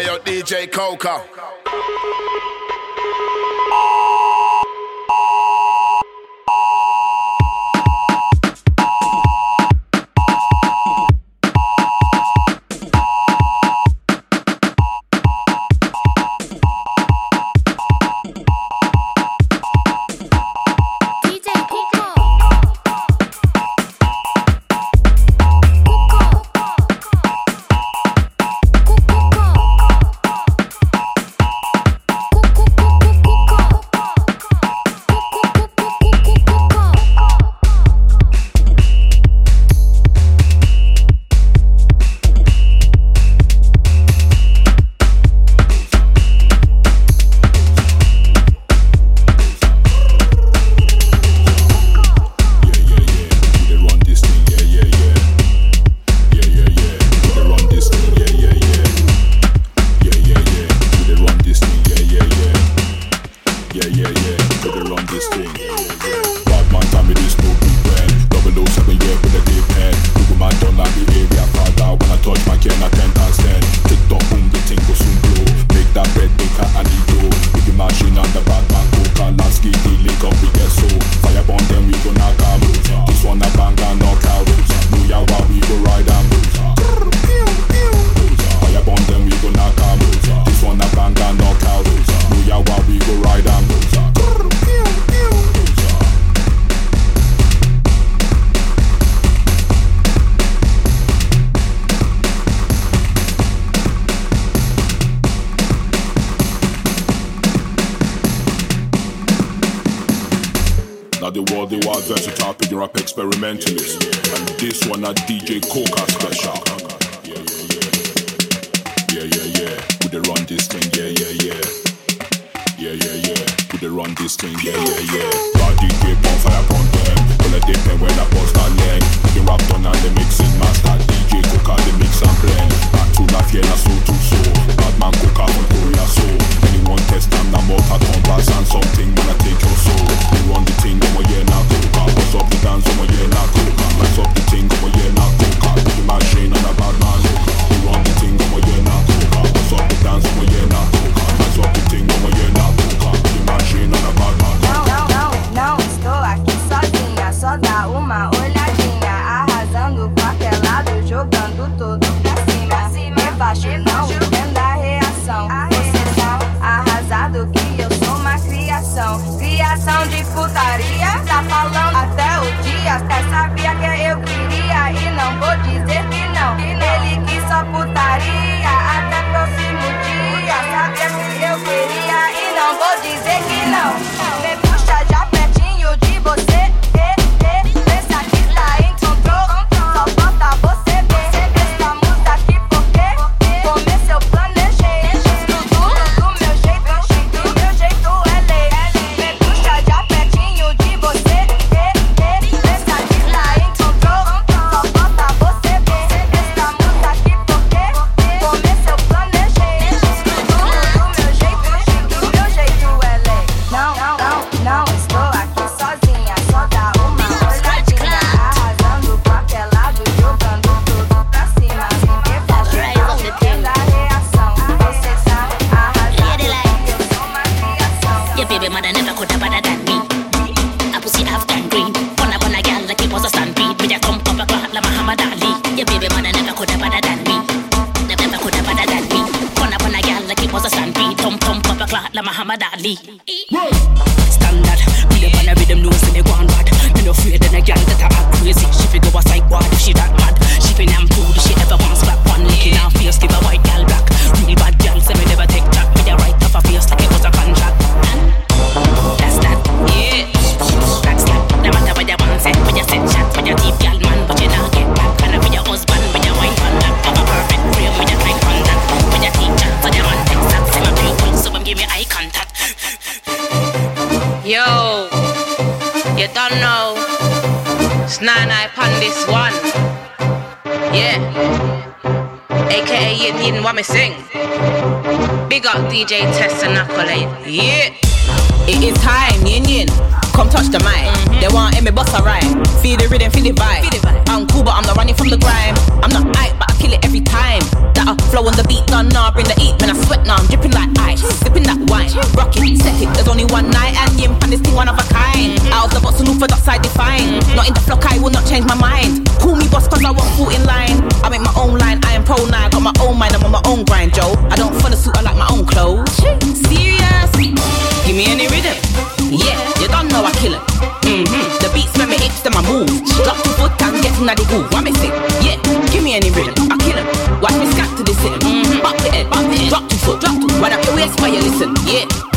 Ayo, DJ Coca. yeah, yeah, yeah. Better run this thing. Bad man, time it is no big man. 007, yeah, with a deep head. Google my done like the area father. When I touch my can, I can't ten. Tick tock, boom, the thing go soon blow. Make that bread maker and ego. Big machine and the bad man, coca, last gig, experimentalist. And this one a DJ Coca special. Yeah, yeah, yeah. Yeah, yeah, yeah. Would they run this thing? Yeah, yeah, yeah. Yeah, yeah, yeah. Would they run this thing? Yeah. 力。AKA Yin Yin Wami Sing. Big up DJ Test and Accolade. Yeah. It is time, Yin Yin. Come touch the mic. Mm-hmm. They want Emmy Boss alright. Feel the rhythm, feel the vibe. Feel vibe. I'm cool, but I'm not running from the grime. I'm not hype, but I kill it every time. That I flow on the beat, done nah, bring the heat. When I sweat, now nah, I'm dripping like ice. Sipping that wine, rock it, set it. There's only one night, and and this thing one of a kind. Out the box and for the side define. Not in the flock, I will not change my mind. Call me boss, cause I want foot in line. I make my own line, I am pro now. Got my own mind, I'm on my own grind, Joe. I don't follow suit, I like my own clothes. Serious? Give me any rhythm. Yeah, you don't know I kill it. Mm-hmm. The beats when me hips, then my moves. Drop the foot and get in the groove. What me say? Yeah, give me any rhythm. Your while you listen. Yeah.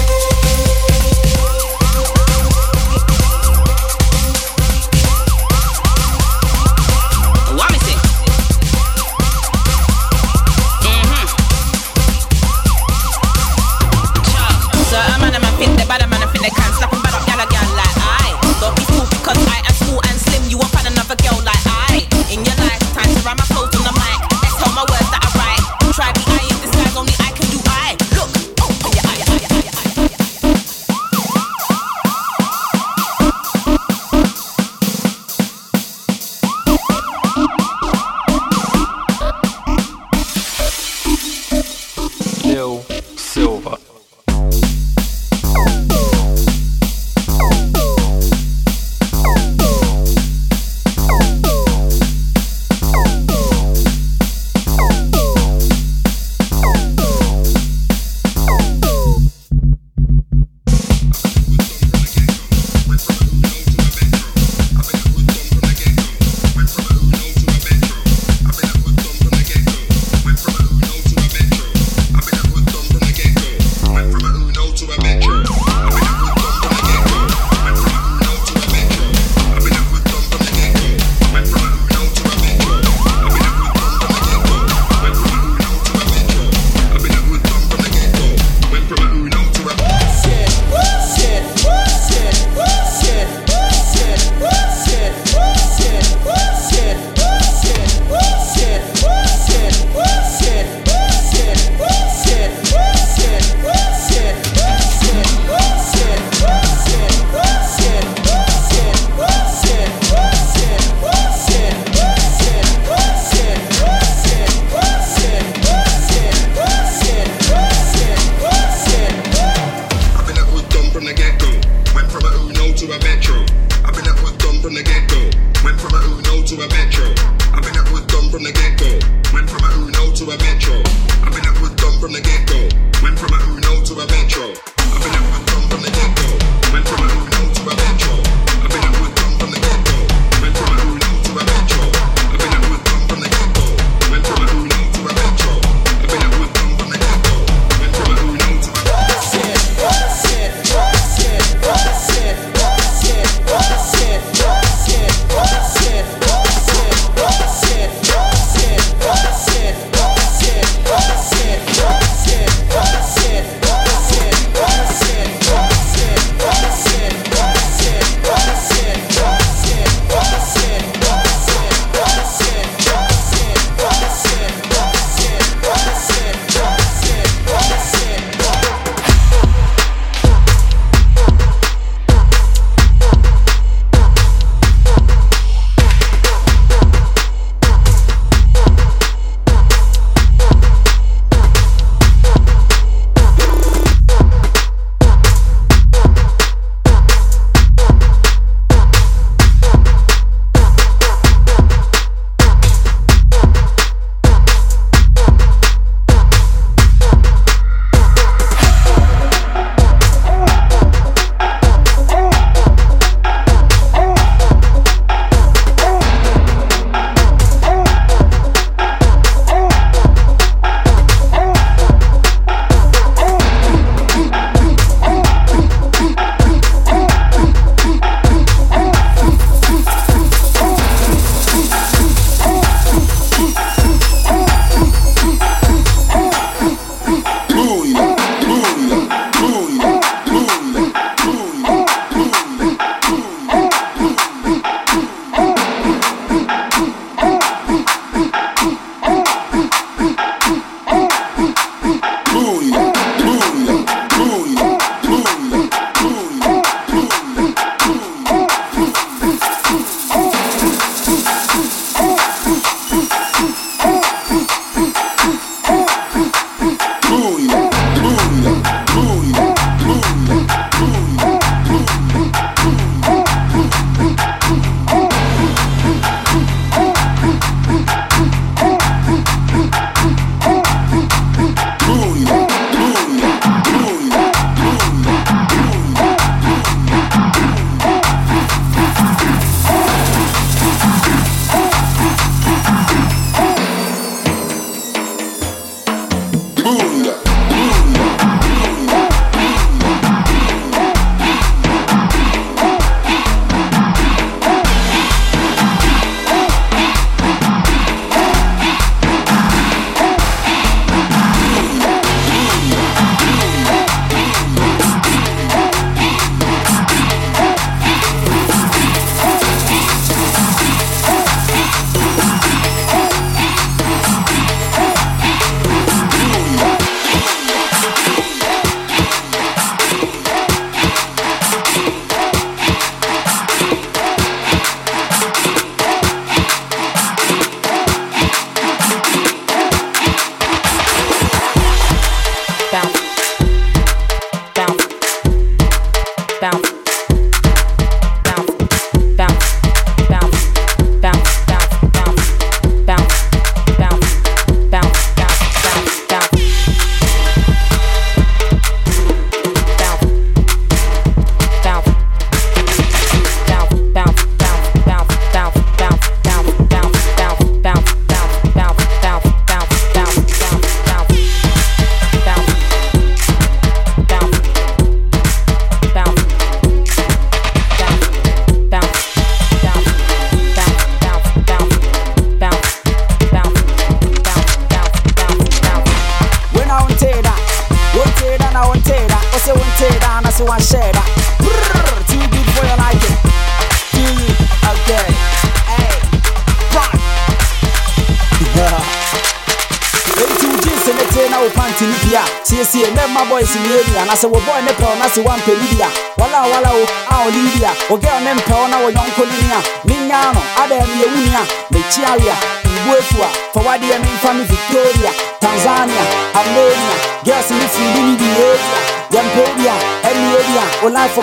Life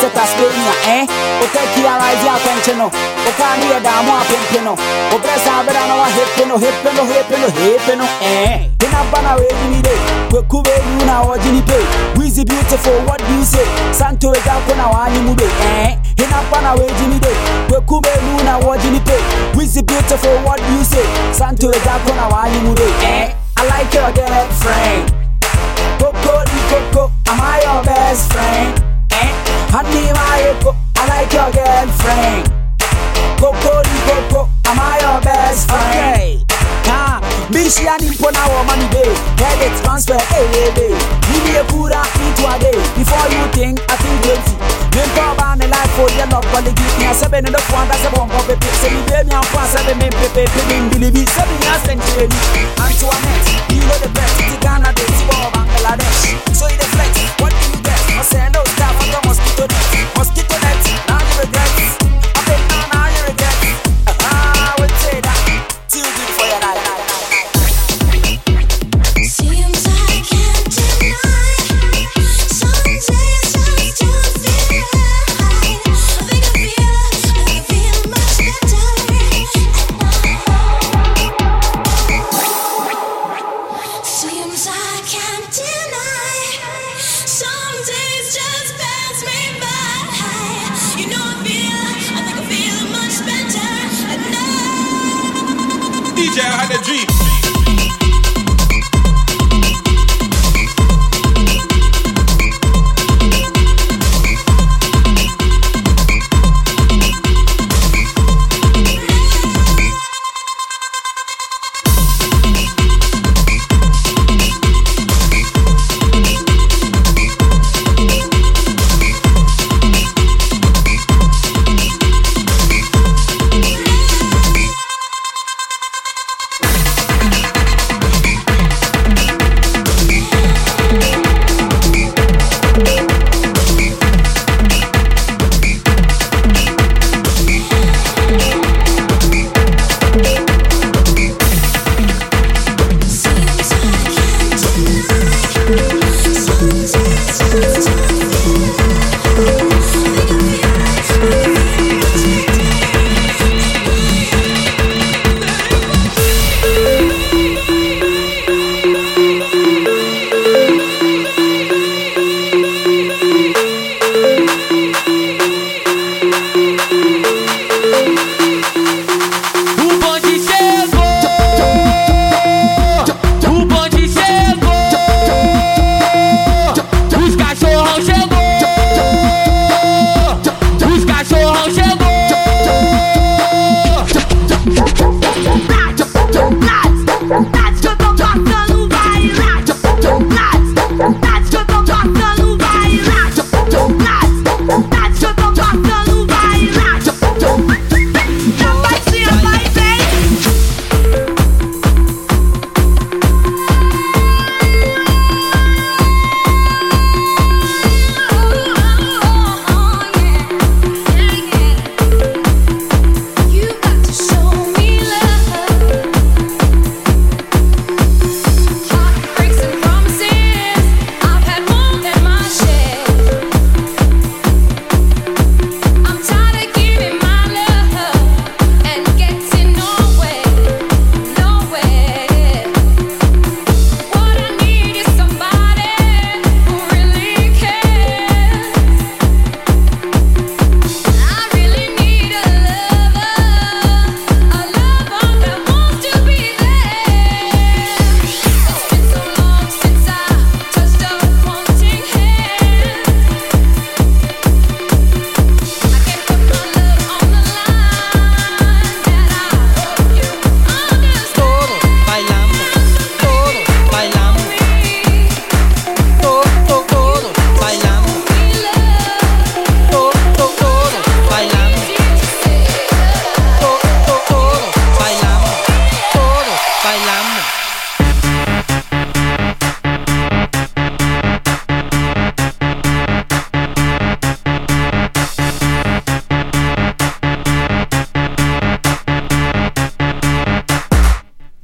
sɛ tasmania eh? No. Eh? Beautiful what do you say? Santo eh? Beautiful what do you say? Santo eh? I like your girlfriend. Coco, Coco, am I your best friend? Honey, my Coco, I like your girlfriend. Coco di Coco, am I your best friend? Okay. Ah, Bishi and Impona money day. Credit transfer, hey, hey, hey. Give me a pura into a day. Before you think, I think twenty. Then call on the life for your love, but give me a seven and a one that's a bomb of a pip. Say, you baby, I'm fast, seven men, pepe, pepe, believe it. Seven years, century. Antoinette, you know the best. Ghana, the Tibo, Bangladesh. So you the flex, what do you? I say, no, stop on the mosquito net. Mosquito net, DJ,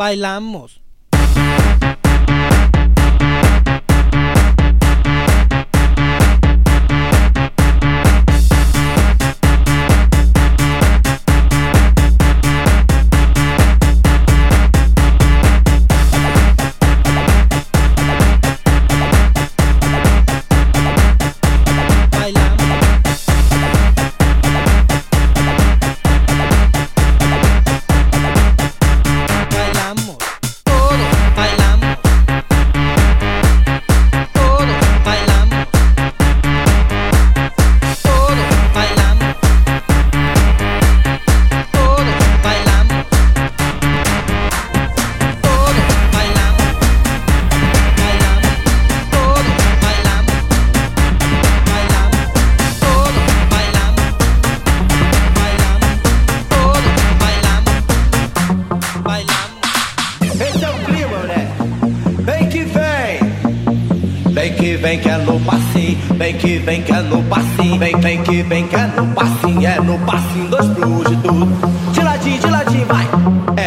bailamos. Vem que é no passinho, vem que vem que é no passinho, vem, vem que vem que é no passinho, é no passinho plus de tudo. De ladinho, de ladinho, vai! É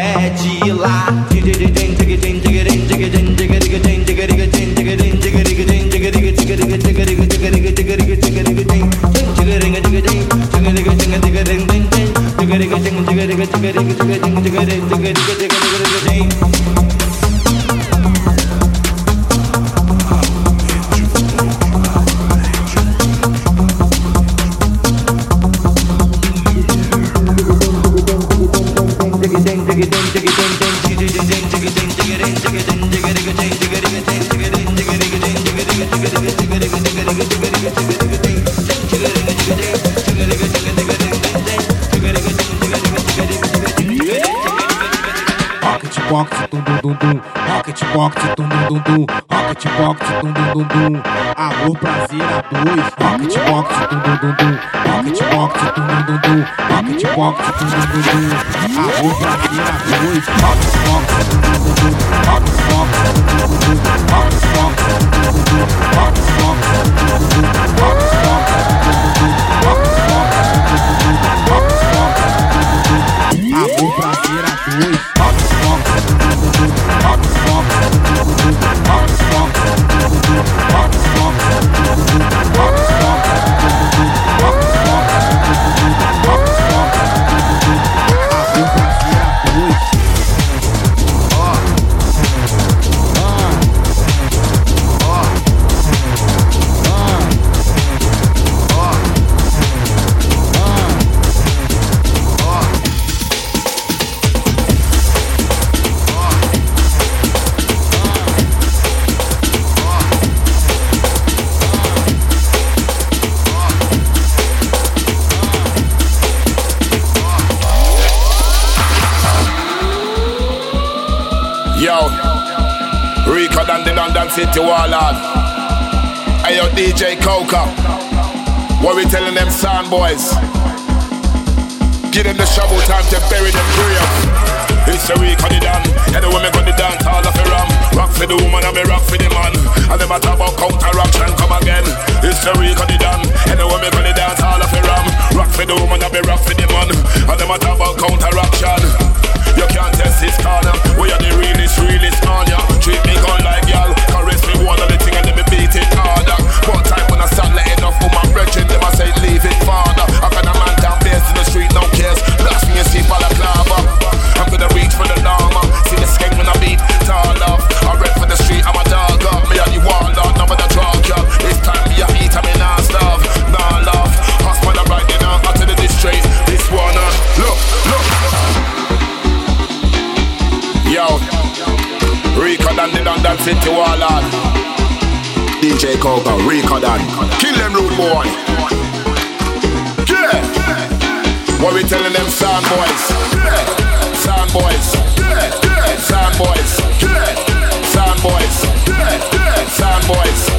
Rocket box, dum dum dum dum. Amor, prazer a dois. Rocket box, dum dum dum dum. Rocket box, dum dum dum dum. Rocket box, dum dum dum dum. Amor, prazer a dois. Rocket box, dum dum dum dum. Rocket box, dum dum dum dum. Rocket box, dum dum dum dum. Rocket box, dum dum dum dum. Dum dum dum dum. Rocket box, dum dum dum dum. Rocket box, dum dum dum dum. Amor, prazer a dois. Rocket box, dum dum dum dum. Rocket box, City Warlord. Hey yo, DJ Coca. What we telling them sound boys? Give them the shovel time to bury them grave. It's a week on the done. And the women got the dance all of the ram. Rock for the woman and me rock for the man. And them a talk about counteraction come again. It's a week on the done. And the women got the dance all of the ram. Rock for the woman and me rock for the man. And them a talk about counteraction. You can't test this corner. We are the realest, realest on ya. Treat me gun like y'all. Caress me one of the thing and then me beat it harder. One time when I start letting off for my brethren, them I say leave it farther. DJ Coca, Rico Dan. Kill them rude boy. Yeah. What we telling them sound boys? Yeah. Sound boys. Yeah. Sound boys. Yeah. Sound boys. Yeah. Sound boys. Yeah. Sound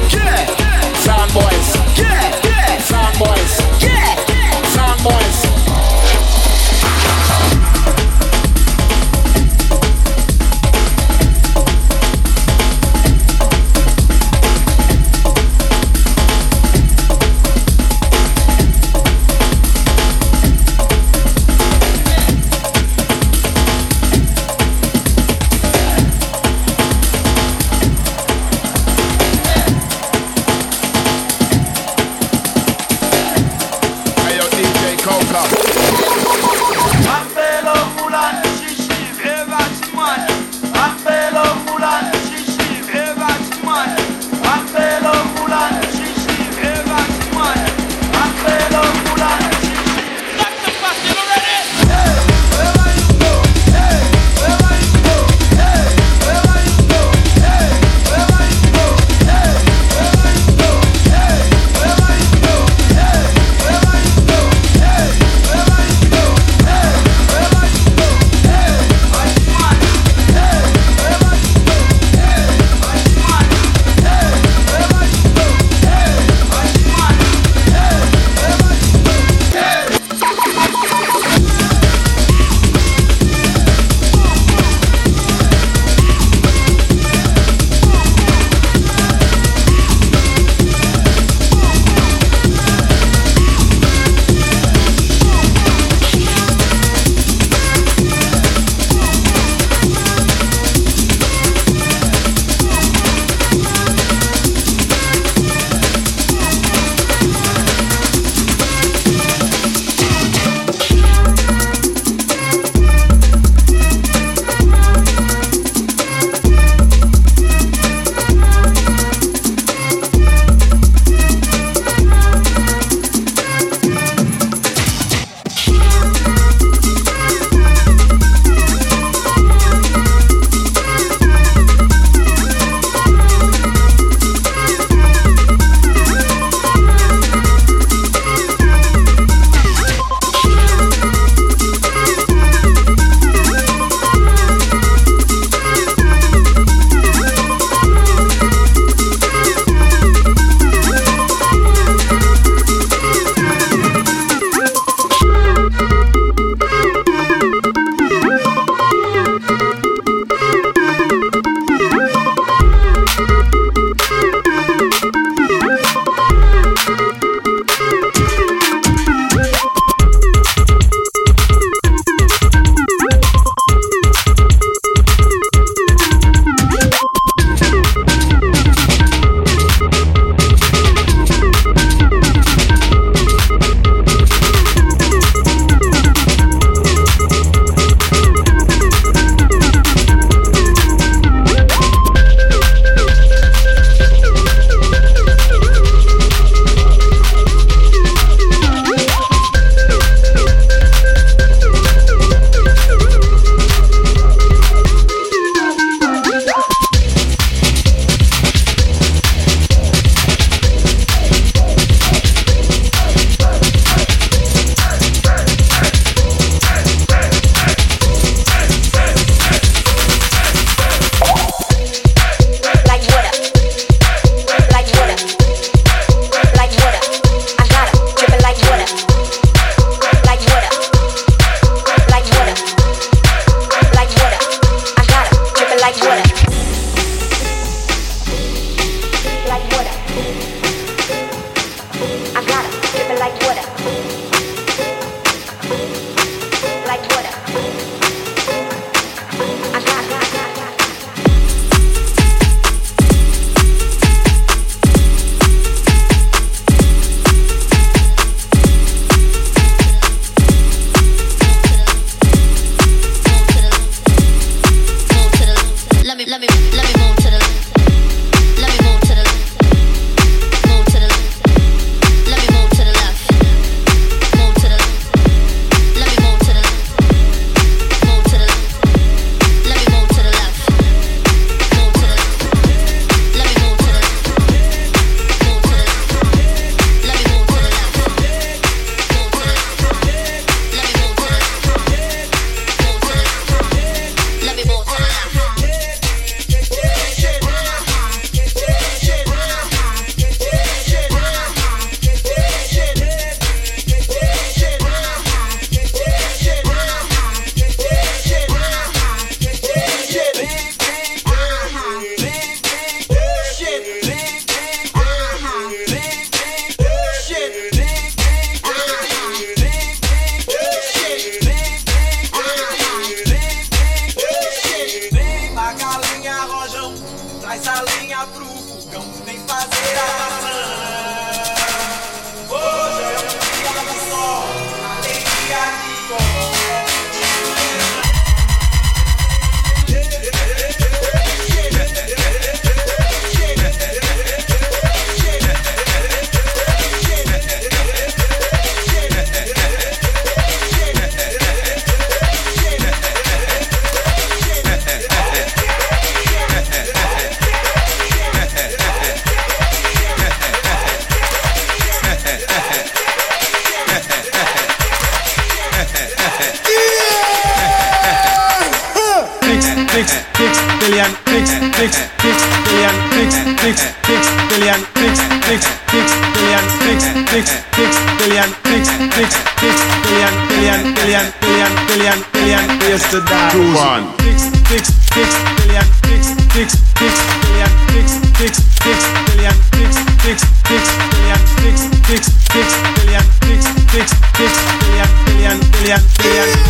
Yeah.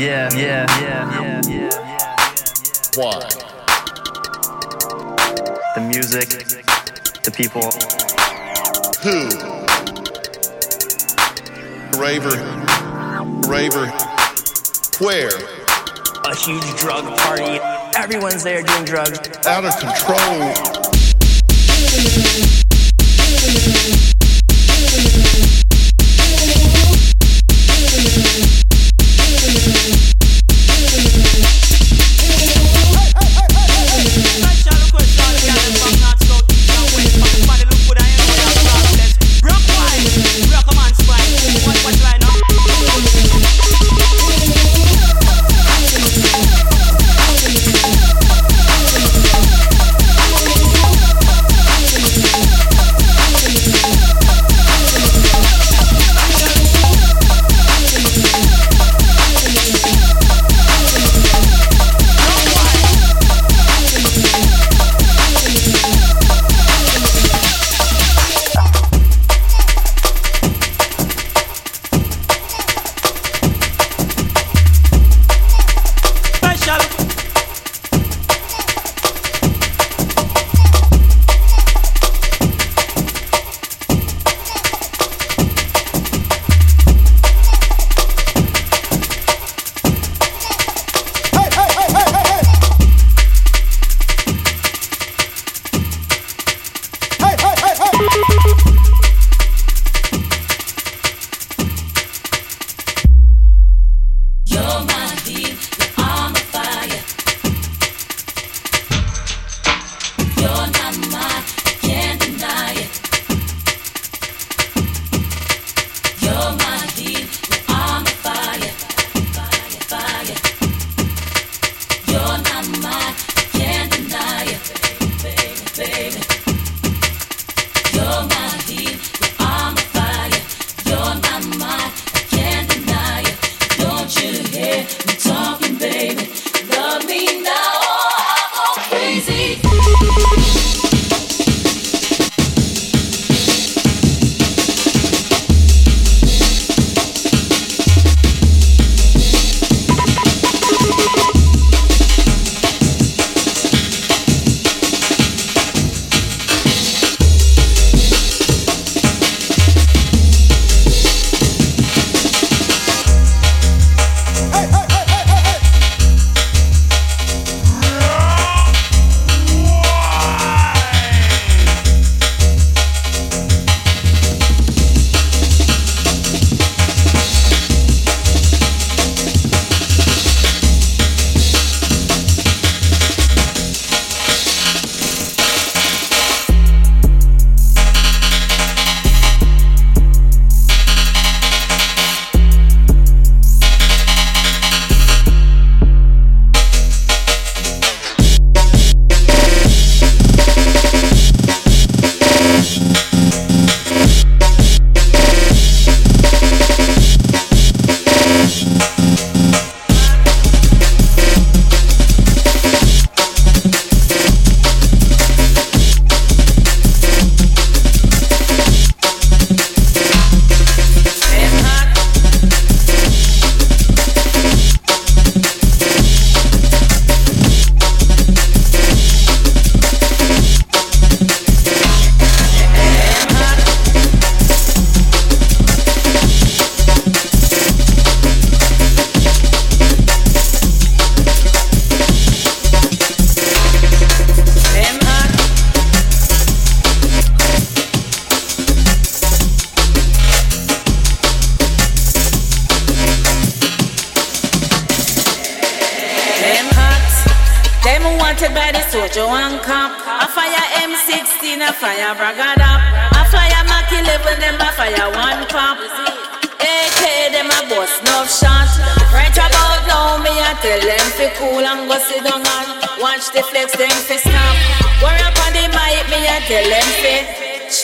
yeah, yeah, yeah, yeah, yeah. Why? The music, the people. Who? Raver. Raver. Where? A huge drug party. Everyone's there doing drugs. Out of control.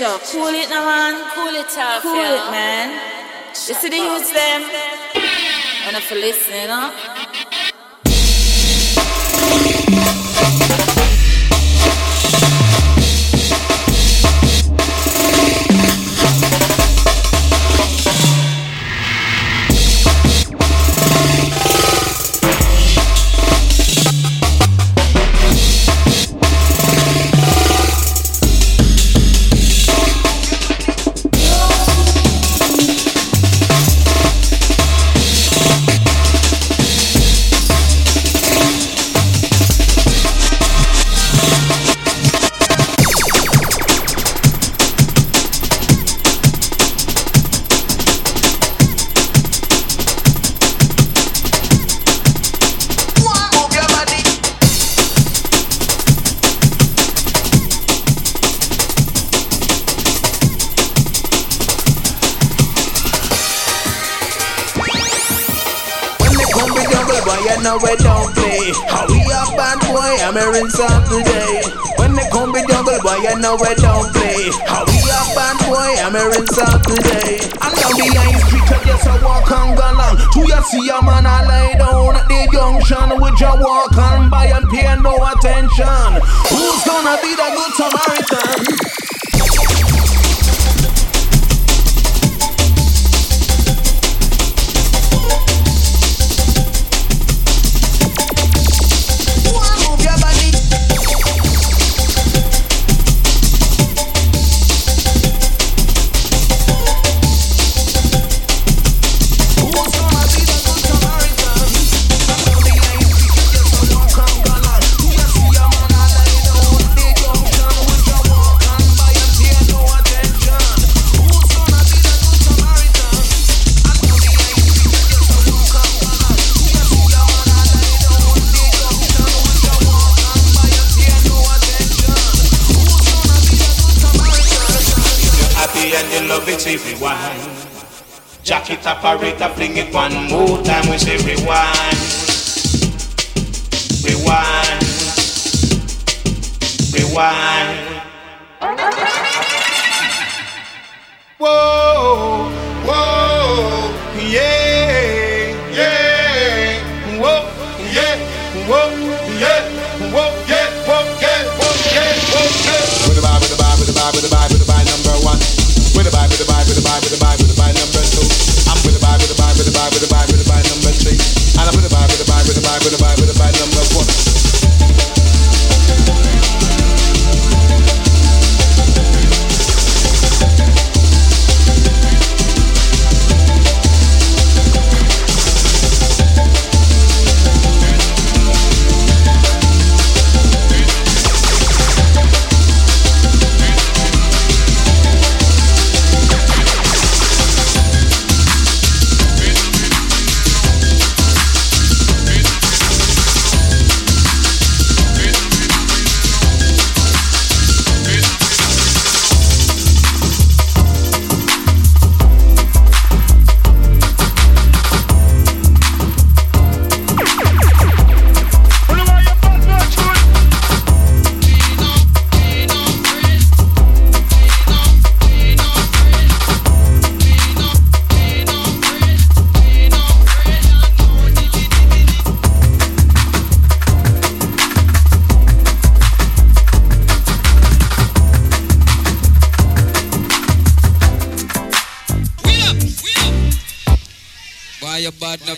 Sure, cool it now, man. Cool it off, Cool it, man. You see the youths them? And if you listening, huh? Know we don't play. How we a bad boy, I'm rinse up today. When they come with jungle boy, you know we don't play. How we a bad boy, I'm rinse up today. I'm down behind street, I guess I walk and go along. To you see a man I lay down at the junction with your walk on by and pay no attention. Who's gonna be the good Samaritan? Jack it operator, fling it one more time. We say rewind, rewind, rewind. Whoa, whoa, yeah, yeah, whoa, yeah, whoa, yeah, whoa, yeah, whoa, yeah, whoa, yeah, whoa, yeah. With the vibe, with the vibe, with the vibe, with the vibe, with the vibe, with the vibe, number three. And I'm with the vibe, with the vibe, with vibe, with vibe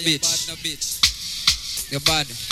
bitch? You bad.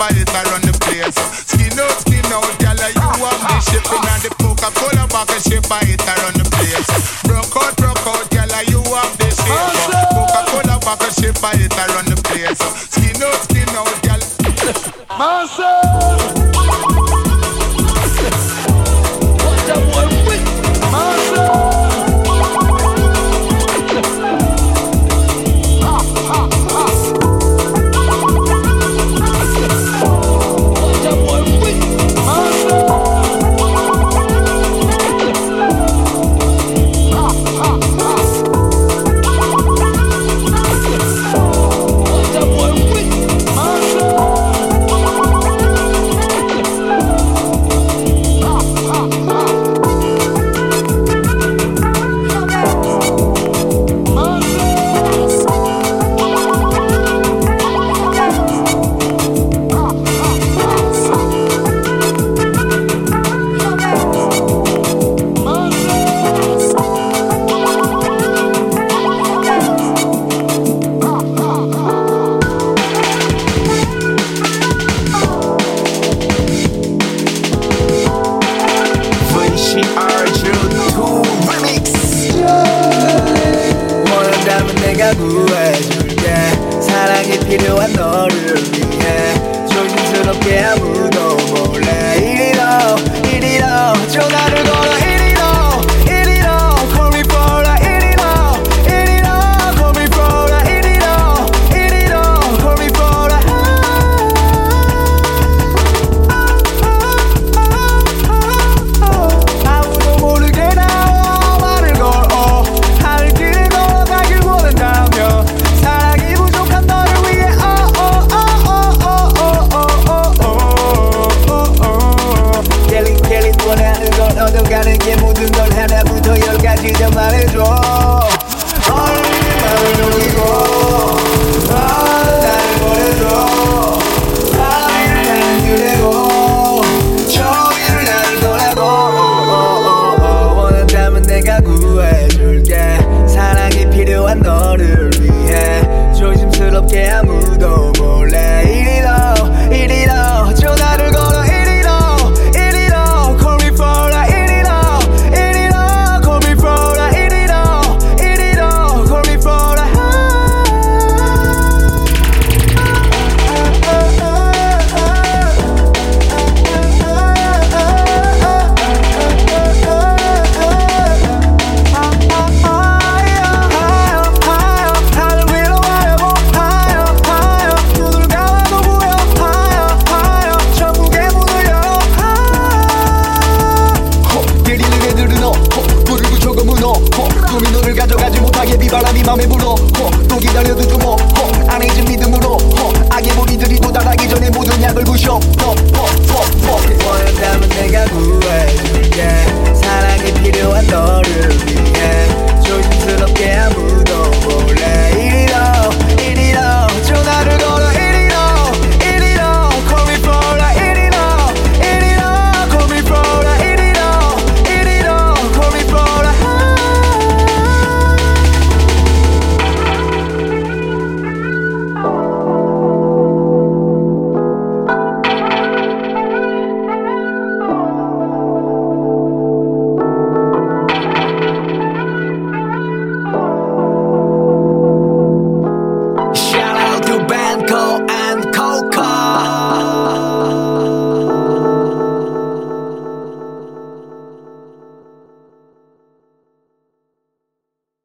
I run the place. Skin out, skin out, girl, you want me shipping on the Coca-Cola bottle shape, I hit I